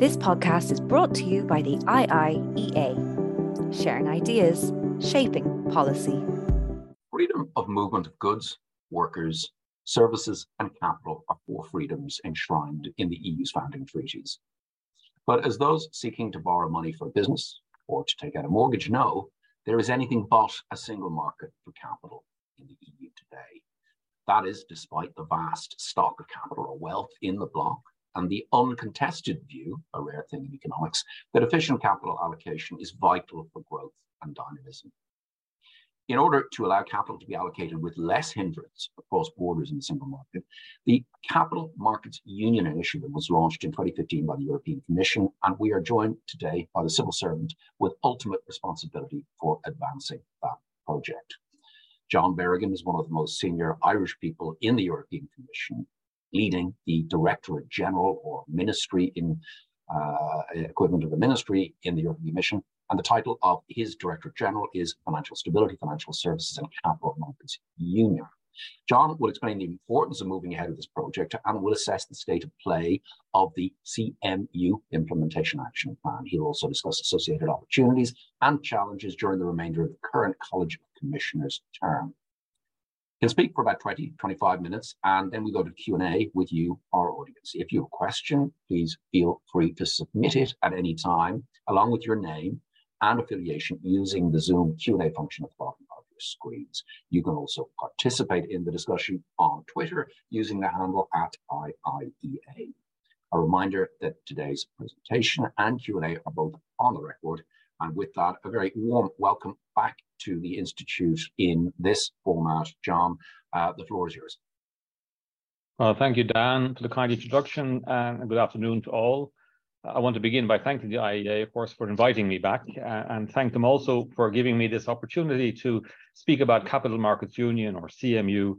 This podcast is brought to you by the IIEA, sharing ideas, shaping policy. Freedom of movement of goods, workers, services, and capital are four freedoms enshrined in the EU's founding treaties. But as those seeking to borrow money for a business or to take out a mortgage know, there is anything but a single market for capital in the EU today. That is, despite the vast stock of capital or wealth in the bloc and the uncontested view, a rare thing in economics, that efficient capital allocation is vital for growth and dynamism. In order to allow capital to be allocated with less hindrance across borders in the single market, the Capital Markets Union initiative was launched in 2015 by the European Commission, and we are joined today by the civil servant with ultimate responsibility for advancing that project. John Berrigan is one of the most senior Irish people in the European Commission, leading the Directorate General or Ministry in uh, equivalent of the ministry in the European Commission. And the title of his Director General is Financial Stability, Financial Services and Capital Markets Union. John will explain the importance of moving ahead with this project and will assess the state of play of the CMU Implementation Action Plan. He'll also discuss associated opportunities and challenges during the remainder of the current College of Commissioners term. He'll speak for about 20, 25 minutes, and then we go to Q&A with you, our audience. If you have a question, please feel free to submit it at any time, along with your name and affiliation using the Zoom Q&A function at the bottom of your screens. You can also participate in the discussion on Twitter using the handle at IIEA. A reminder that today's presentation and Q&A are both on the record. And with that, a very warm welcome back to the Institute in this format. John, uh, the floor is yours. Well, thank you, Dan, for the kind introduction, and good afternoon to all. I want to begin by thanking the IIEA, of course, for inviting me back, uh, and thank them also for giving me this opportunity to speak about Capital Markets Union, or CMU,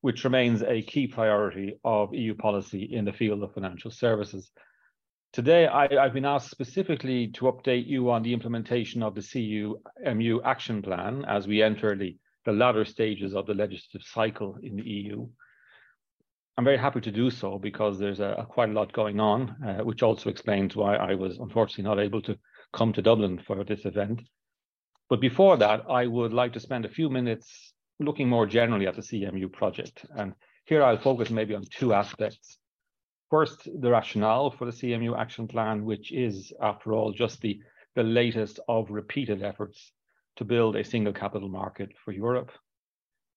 which remains a key priority of EU policy in the field of financial services. Today, I, have been asked specifically to update you on the implementation of the CMU action plan as we enter the, the latter stages of the legislative cycle in the EU. I'm very happy to do so because there's a, a quite a lot going on, uh, which also explains why I was unfortunately not able to come to Dublin for this event. But before that, I would like to spend a few minutes looking more generally at the CMU project. And here I'll focus maybe on two aspects. First, the rationale for the CMU action plan, which is, after all, just the, the latest of repeated efforts to build a single capital market for Europe.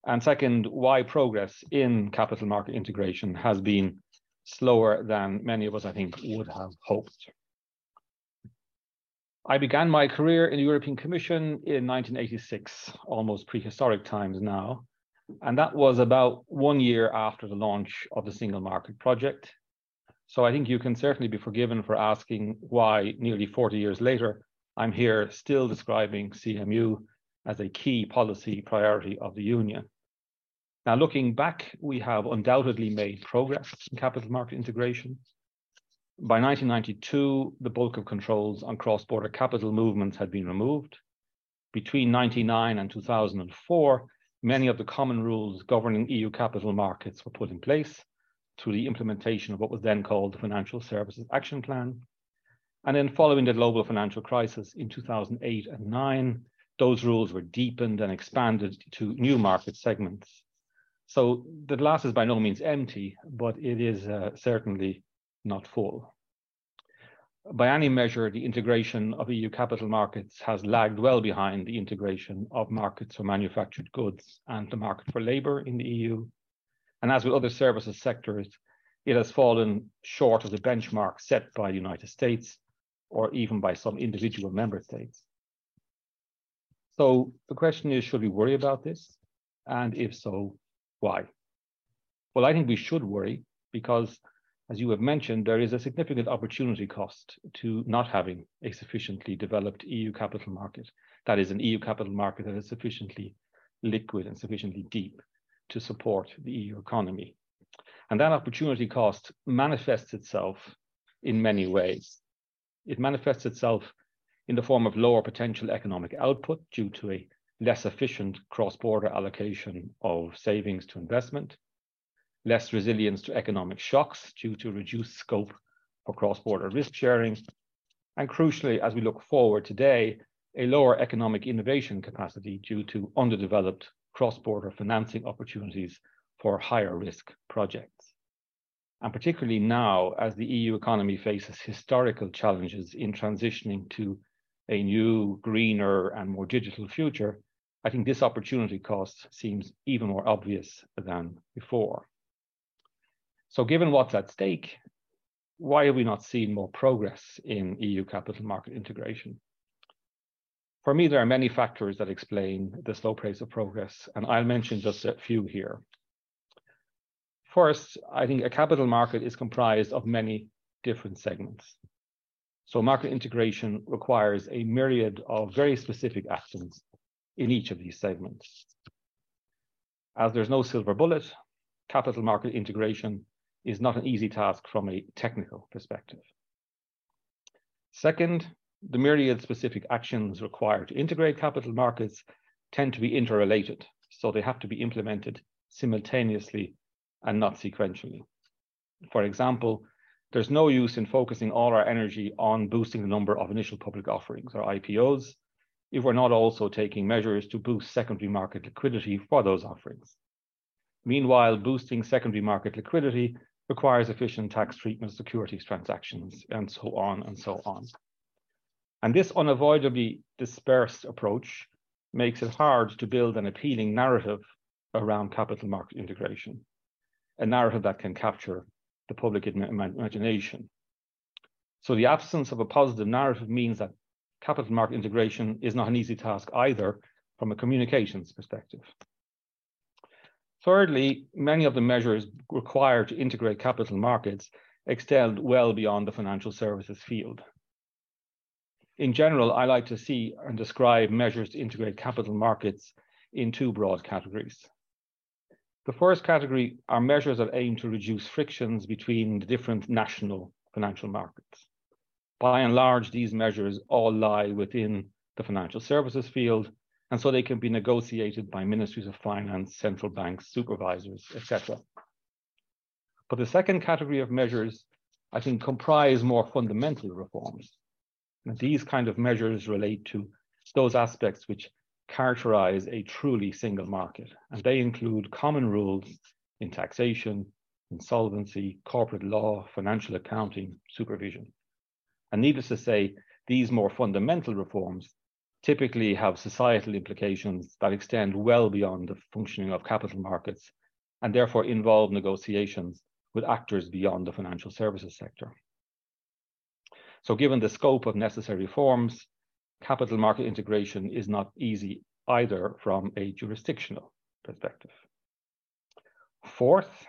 And second, why progress in capital market integration has been slower than many of us, I think, would have hoped. I began my career in the European Commission in 1986, almost prehistoric times now. And that was about one year after the launch of the Single Market Project. So I think you can certainly be forgiven for asking why nearly 40 years later, I'm here still describing CMU as a key policy priority of the Union. Now, looking back, we have undoubtedly made progress in capital market integration. By 1992, the bulk of controls on cross-border capital movements had been removed. Between 1999 and 2004, many of the common rules governing EU capital markets were put in place, through the implementation of what was then called the Financial Services Action Plan. And then following the global financial crisis in 2008 and 9, those rules were deepened and expanded to new market segments. So the glass is by no means empty, but it is uh, certainly not full. By any measure, the integration of EU capital markets has lagged well behind the integration of markets for manufactured goods and the market for labour in the EU, and as with other services sectors, it has fallen short of the benchmark set by the United States or even by some individual member states. So the question is, should we worry about this? And if so, why? Well, I think we should worry because, as you have mentioned, there is a significant opportunity cost to not having a sufficiently developed EU capital market. That is an EU capital market that is sufficiently liquid and sufficiently deep to support the EU economy. And that opportunity cost manifests itself in many ways. It manifests itself in the form of lower potential economic output due to a less efficient cross-border allocation of savings to investment, less resilience to economic shocks due to reduced scope for cross-border risk sharing, and crucially, as we look forward today, a lower economic innovation capacity due to underdeveloped cross-border financing opportunities for higher risk projects. And particularly now, as the EU economy faces historical challenges in transitioning to a new, greener, and more digital future, I think this opportunity cost seems even more obvious than before. So given what's at stake, why have we not seen more progress in EU capital market integration? For me, there are many factors that explain the slow pace of progress, and I'll mention just a few here. First, I think a capital market is comprised of many different segments. So market integration requires a myriad of very specific actions in each of these segments. As there's no silver bullet, capital market integration is not an easy task from a technical perspective. Second, the myriad specific actions required to integrate capital markets tend to be interrelated, so they have to be implemented simultaneously and not sequentially. For example, there's no use in focusing all our energy on boosting the number of initial public offerings or IPOs if we're not also taking measures to boost secondary market liquidity for those offerings. Meanwhile, boosting secondary market liquidity requires efficient tax treatment securities transactions, and so on and so on. And this unavoidably dispersed approach makes it hard to build an appealing narrative around capital market integration, a narrative that can capture the public imagination. So the absence of a positive narrative means that capital market integration is not an easy task either from a communications perspective. Thirdly, many of the measures required to integrate capital markets extend well beyond the financial services field. In general, I like to see and describe measures to integrate capital markets in two broad categories. The first category are measures that aim to reduce frictions between the different national financial markets. By and large, these measures all lie within the financial services field, and so they can be negotiated by ministries of finance, central banks, supervisors, etc. But the second category of measures, I think, comprise more fundamental reforms. These kind of measures relate to those aspects which characterize a truly single market, and they include common rules in taxation, insolvency, corporate law, financial accounting, supervision. And needless to say, these more fundamental reforms typically have societal implications that extend well beyond the functioning of capital markets and therefore involve negotiations with actors beyond the financial services sector. So given the scope of necessary reforms, capital market integration is not easy either from a jurisdictional perspective. Fourth,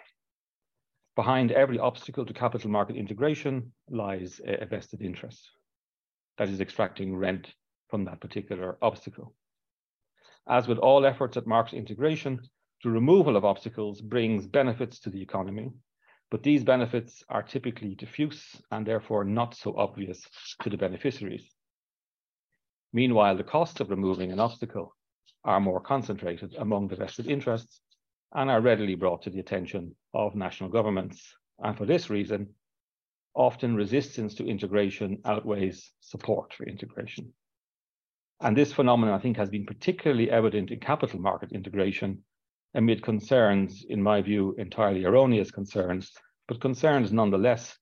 behind every obstacle to capital market integration lies a vested interest that is extracting rent from that particular obstacle. As with all efforts at market integration, the removal of obstacles brings benefits to the economy, but these benefits are typically diffuse and therefore not so obvious to the beneficiaries. Meanwhile, the costs of removing an obstacle are more concentrated among the vested interests and are readily brought to the attention of national governments. And for this reason, often resistance to integration outweighs support for integration. And this phenomenon, I think, has been particularly evident in capital market integration amid concerns, in my view, entirely erroneous concerns, but concerns nonetheless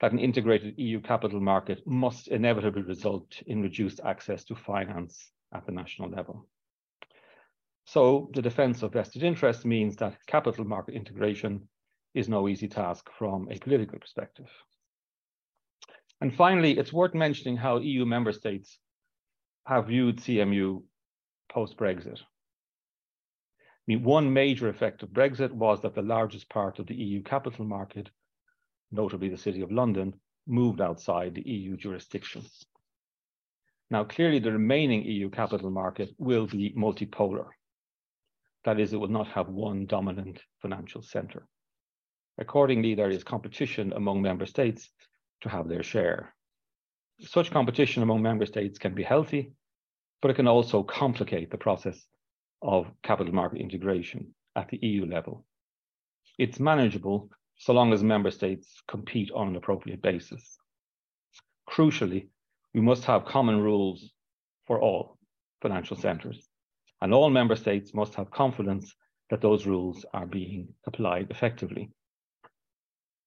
that an integrated EU capital market must inevitably result in reduced access to finance at the national level. So the defense of vested interest means that capital market integration is no easy task from a political perspective. And finally, it's worth mentioning how EU member states have viewed CMU post-Brexit. I mean, one major effect of Brexit was that the largest part of the EU capital market notably the City of London, moved outside the EU jurisdiction. Now, clearly, the remaining EU capital market will be multipolar. That is, it will not have one dominant financial center. Accordingly, there is competition among member states to have their share. Such competition among member states can be healthy, but it can also complicate the process of capital market integration at the EU level. It's manageable so long as member states compete on an appropriate basis. Crucially, we must have common rules for all financial centres, and all member states must have confidence that those rules are being applied effectively.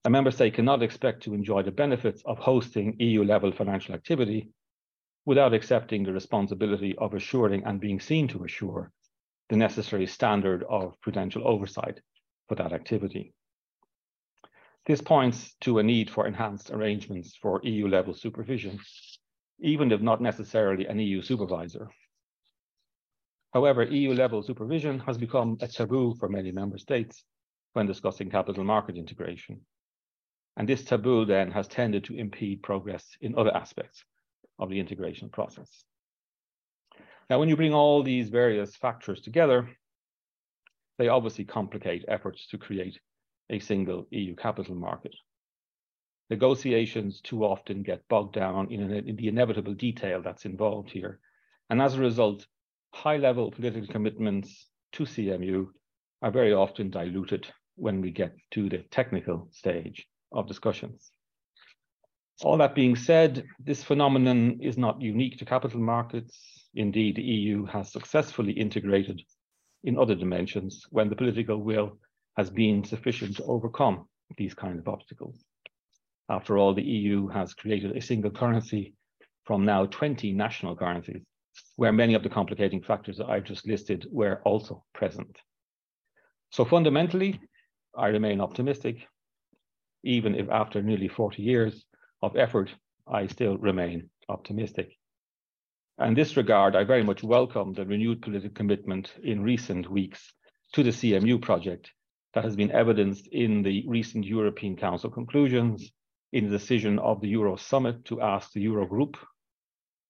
A member state cannot expect to enjoy the benefits of hosting EU-level financial activity without accepting the responsibility of assuring and being seen to assure the necessary standard of prudential oversight for that activity. This points to a need for enhanced arrangements for EU-level supervision, even if not necessarily an EU supervisor. However, EU-level supervision has become a taboo for many member states when discussing capital market integration. And this taboo then has tended to impede progress in other aspects of the integration process. Now, when you bring all these various factors together, they obviously complicate efforts to create a single EU capital market. Negotiations too often get bogged down in, an, in the inevitable detail that's involved here. And as a result, high level political commitments to CMU are very often diluted when we get to the technical stage of discussions. All that being said, this phenomenon is not unique to capital markets. Indeed, the EU has successfully integrated in other dimensions when the political will has been sufficient to overcome these kind of obstacles. After all, the EU has created a single currency from now 20 national currencies, where many of the complicating factors that I've just listed were also present. So fundamentally, I remain optimistic, even if after nearly 40 years, of effort, I still remain optimistic. In this regard, I very much welcome the renewed political commitment in recent weeks to the CMU project that has been evidenced in the recent European Council conclusions, in the decision of the Euro Summit to ask the Eurogroup,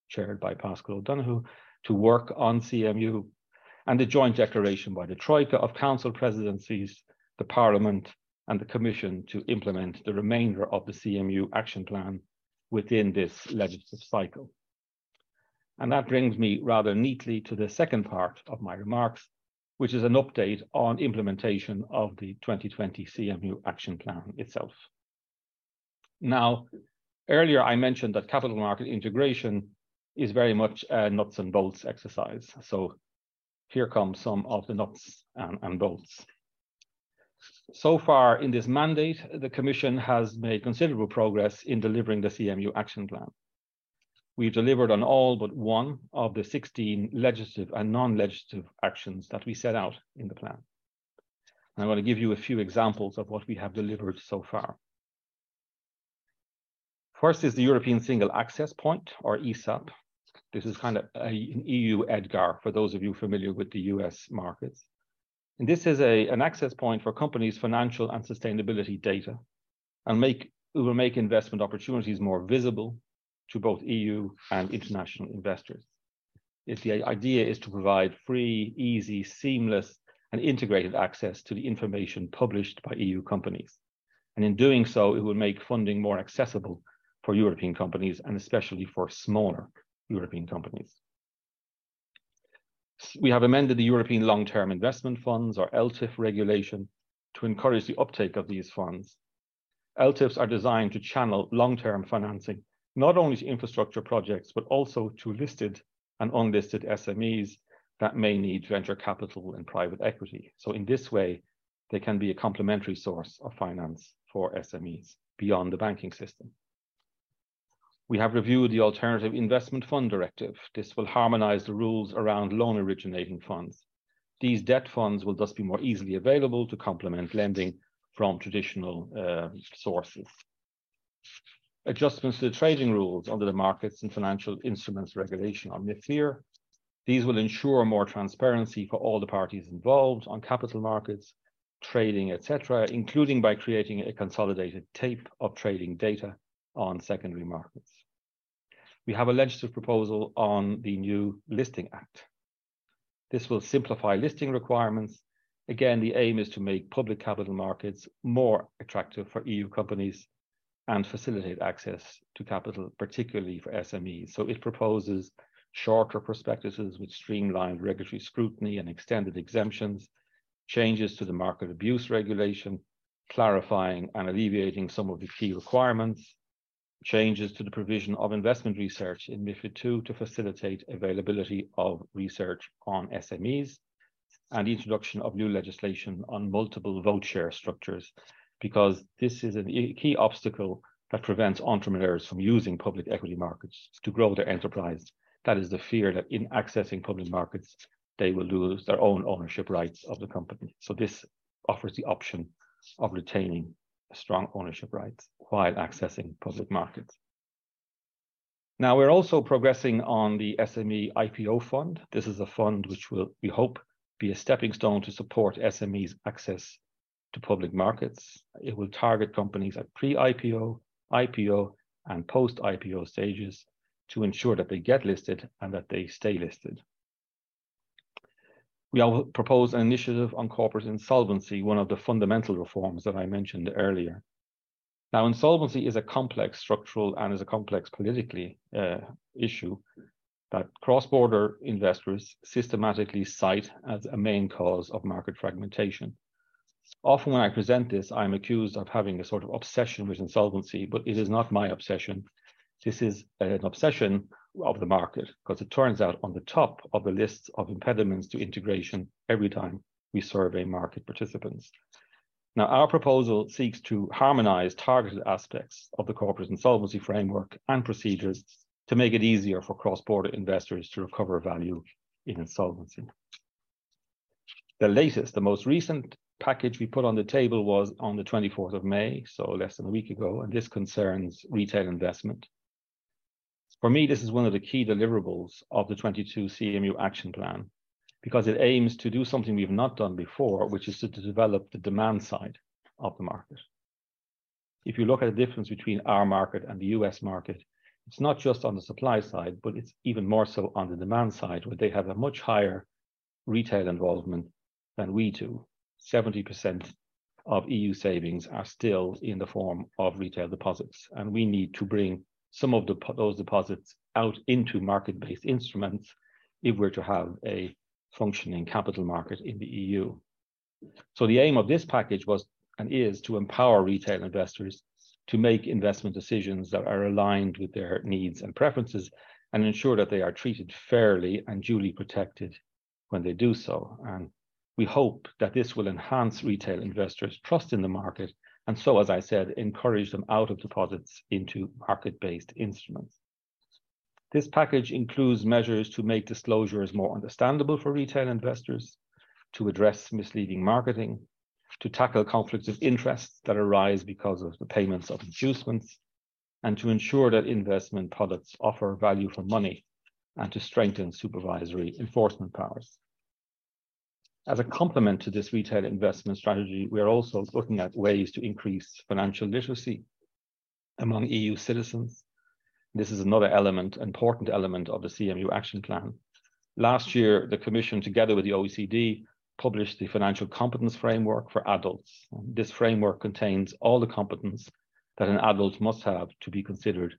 chaired by Paschal O'Donoghue, to work on CMU, and the joint declaration by the Troika of Council presidencies, the Parliament, and the Commission to implement the remainder of the CMU action plan within this legislative cycle. And that brings me rather neatly to the second part of my remarks, which is an update on implementation of the 2020 CMU action plan itself. Now, earlier I mentioned that capital market integration is very much a nuts and bolts exercise. So here come some of the nuts and, and bolts. So far in this mandate, the Commission has made considerable progress in delivering the CMU action plan. We've delivered on all but one of the 16 legislative and non-legislative actions that we set out in the plan. I'm going to give you a few examples of what we have delivered so far. First is the European Single Access Point, or ESAP. This is kind of an EU EDGAR for those of you familiar with the US markets. And this is an access point for companies' financial and sustainability data and make, it will make investment opportunities more visible to both EU and international investors. If the idea is to provide free, easy, seamless, and integrated access to the information published by EU companies. And in doing so, it will make funding more accessible for European companies and especially for smaller European companies. We have amended the European Long-Term Investment Funds, or ELTIF regulation, to encourage the uptake of these funds. ELTIFs are designed to channel long-term financing, not only to infrastructure projects, but also to listed and unlisted SMEs that may need venture capital and private equity. So in this way, they can be a complementary source of finance for SMEs beyond the banking system. We have reviewed the Alternative Investment Fund Directive. This will harmonize the rules around loan originating funds. These debt funds will thus be more easily available to complement lending from traditional uh, sources. Adjustments to the trading rules under the Markets and Financial Instruments Regulation on MIFIR. These will ensure more transparency for all the parties involved on capital markets, trading, etc., including by creating a consolidated tape of trading data on secondary markets. We have a legislative proposal on the new Listing Act. This will simplify listing requirements. Again, the aim is to make public capital markets more attractive for EU companies and facilitate access to capital, particularly for SMEs. So it proposes shorter prospectuses with streamlined regulatory scrutiny and extended exemptions, changes to the market abuse regulation, clarifying and alleviating some of the key requirements, changes to the provision of investment research in MIFID II to facilitate availability of research on SMEs, and the introduction of new legislation on multiple vote share structures, because this is a key obstacle that prevents entrepreneurs from using public equity markets to grow their enterprise. That is the fear that in accessing public markets, they will lose their own ownership rights of the company. So this offers the option of retaining strong ownership rights while accessing public markets. Now, we're also progressing on the SME IPO fund. This is a fund which will, we hope, be a stepping stone to support SMEs access to public markets. It will target companies at pre-IPO, IPO, and post-IPO stages to ensure that they get listed and that they stay listed. We will propose an initiative on corporate insolvency, one of the fundamental reforms that I mentioned earlier. Now, insolvency is a complex structural and is a complex politically uh, issue that cross-border investors systematically cite as a main cause of market fragmentation. Often when I present this, I'm accused of having a sort of obsession with insolvency, but it is not my obsession. This is an obsession of the market because it turns out on the top of the list of impediments to integration every time we survey market participants. Now, our proposal seeks to harmonize targeted aspects of the corporate insolvency framework and procedures to make it easier for cross-border investors to recover value in insolvency. The latest, the most recent package we put on the table was on the 24th of May, so less than a week ago, and this concerns retail investment. For me, this is one of the key deliverables of the 22 CMU action plan because it aims to do something we've not done before, which is to, develop the demand side of the market. If you look at the difference between our market and the US market, it's not just on the supply side, but it's even more so on the demand side, where they have a much higher retail involvement than we do. 70% of EU savings are still in the form of retail deposits, and we need to bring some of the, those deposits out into market-based instruments if we're to have a functioning capital market in the EU. So the aim of this package was and is to empower retail investors to make investment decisions that are aligned with their needs and preferences and ensure that they are treated fairly and duly protected when they do so. And we hope that this will enhance retail investors' trust in the market and so, as I said, encourage them out of deposits into market-based instruments. This package includes measures to make disclosures more understandable for retail investors, to address misleading marketing, to tackle conflicts of interest that arise because of the payments of inducements, and to ensure that investment products offer value for money, and to strengthen supervisory enforcement powers. As a complement to this retail investment strategy, we are also looking at ways to increase financial literacy among EU citizens. This is another element, important element of the CMU action plan. Last year, the Commission, together with the OECD, published the Financial Competence Framework for Adults. This framework contains all the competence that an adult must have to be considered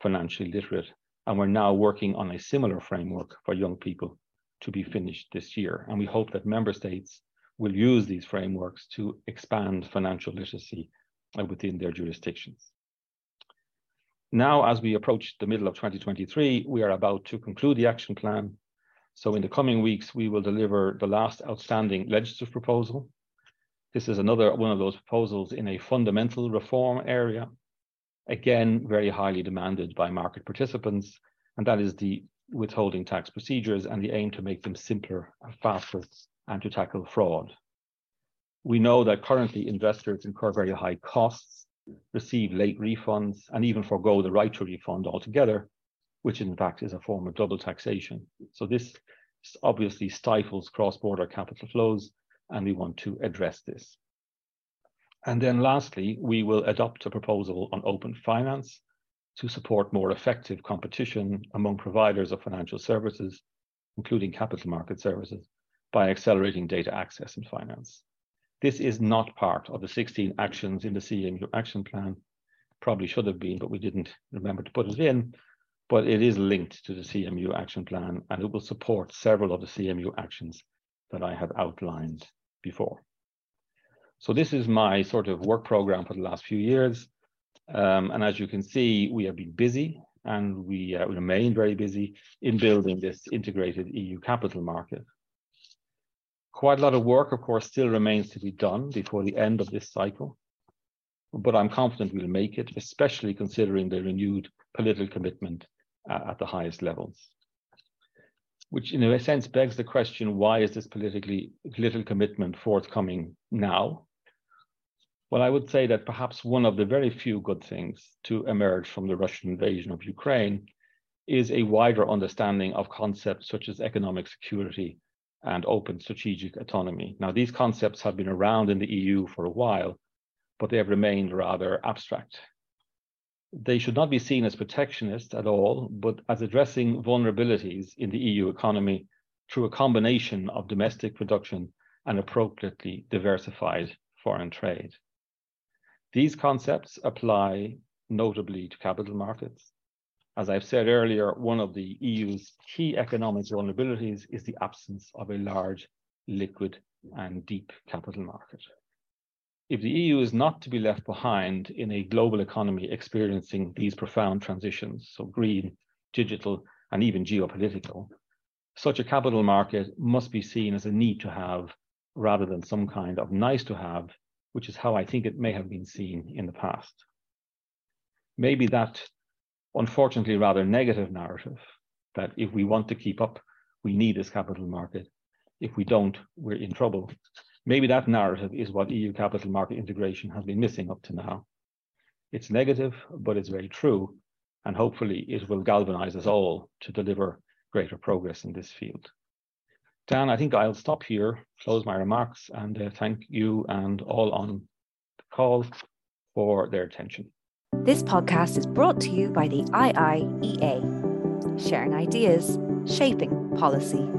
financially literate. And we're now working on a similar framework for young people to be finished this year. And we hope that member states will use these frameworks to expand financial literacy within their jurisdictions. Now, as we approach the middle of 2023, we are about to conclude the action plan so in the coming weeks, we will deliver the last outstanding legislative proposal. This is another one of those proposals in a fundamental reform area, again, very highly demanded by market participants, and that is the withholding tax procedures and the aim to make them simpler and faster and to tackle fraud. We know that currently investors incur very high costs, receive late refunds, and even forego the right to refund altogether which in fact is a form of double taxation. So this obviously stifles cross-border capital flows, and we want to address this. And then lastly, we will adopt a proposal on open finance to support more effective competition among providers of financial services, including capital market services, by accelerating data access and finance. This is not part of the 16 actions in the CMU action plan. Probably should have been, but we didn't remember to put it in but it is linked to the CMU action plan and it will support several of the CMU actions that I have outlined before. So this is my sort of work program for the last few years. Um, and as you can see, we have been busy and we uh, remain very busy in building this integrated EU capital market. Quite a lot of work, of course, still remains to be done before the end of this cycle, but I'm confident we'll make it, especially considering the renewed political commitment uh, at the highest levels. Which, in a sense, begs the question: Why is this politically political commitment forthcoming now? Well, I would say that perhaps one of the very few good things to emerge from the Russian invasion of Ukraine is a wider understanding of concepts such as economic security and open strategic autonomy. Now, these concepts have been around in the EU for a while, but they have remained rather abstract. They should not be seen as protectionist at all, but as addressing vulnerabilities in the EU economy through a combination of domestic production and appropriately diversified foreign trade. These concepts apply notably to capital markets. As I've said earlier, one of the EU's key economic vulnerabilities is the absence of a large, liquid, and deep capital market. If the EU is not to be left behind in a global economy experiencing these profound transitions, so green, digital, and even geopolitical, such a capital market must be seen as a need to have rather than some kind of nice to have which is how I think it may have been seen in the past. Maybe that, unfortunately, rather negative narrative that if we want to keep up, we need this capital market. If we don't, we're in trouble. Maybe that narrative is what EU capital market integration has been missing up to now. It's negative, but it's very true. And hopefully it will galvanize us all to deliver greater progress in this field. Dan, I think I'll stop here, close my remarks, and uh, thank you and all on the call for their attention. This podcast is brought to you by the IIEA, sharing ideas, shaping policy.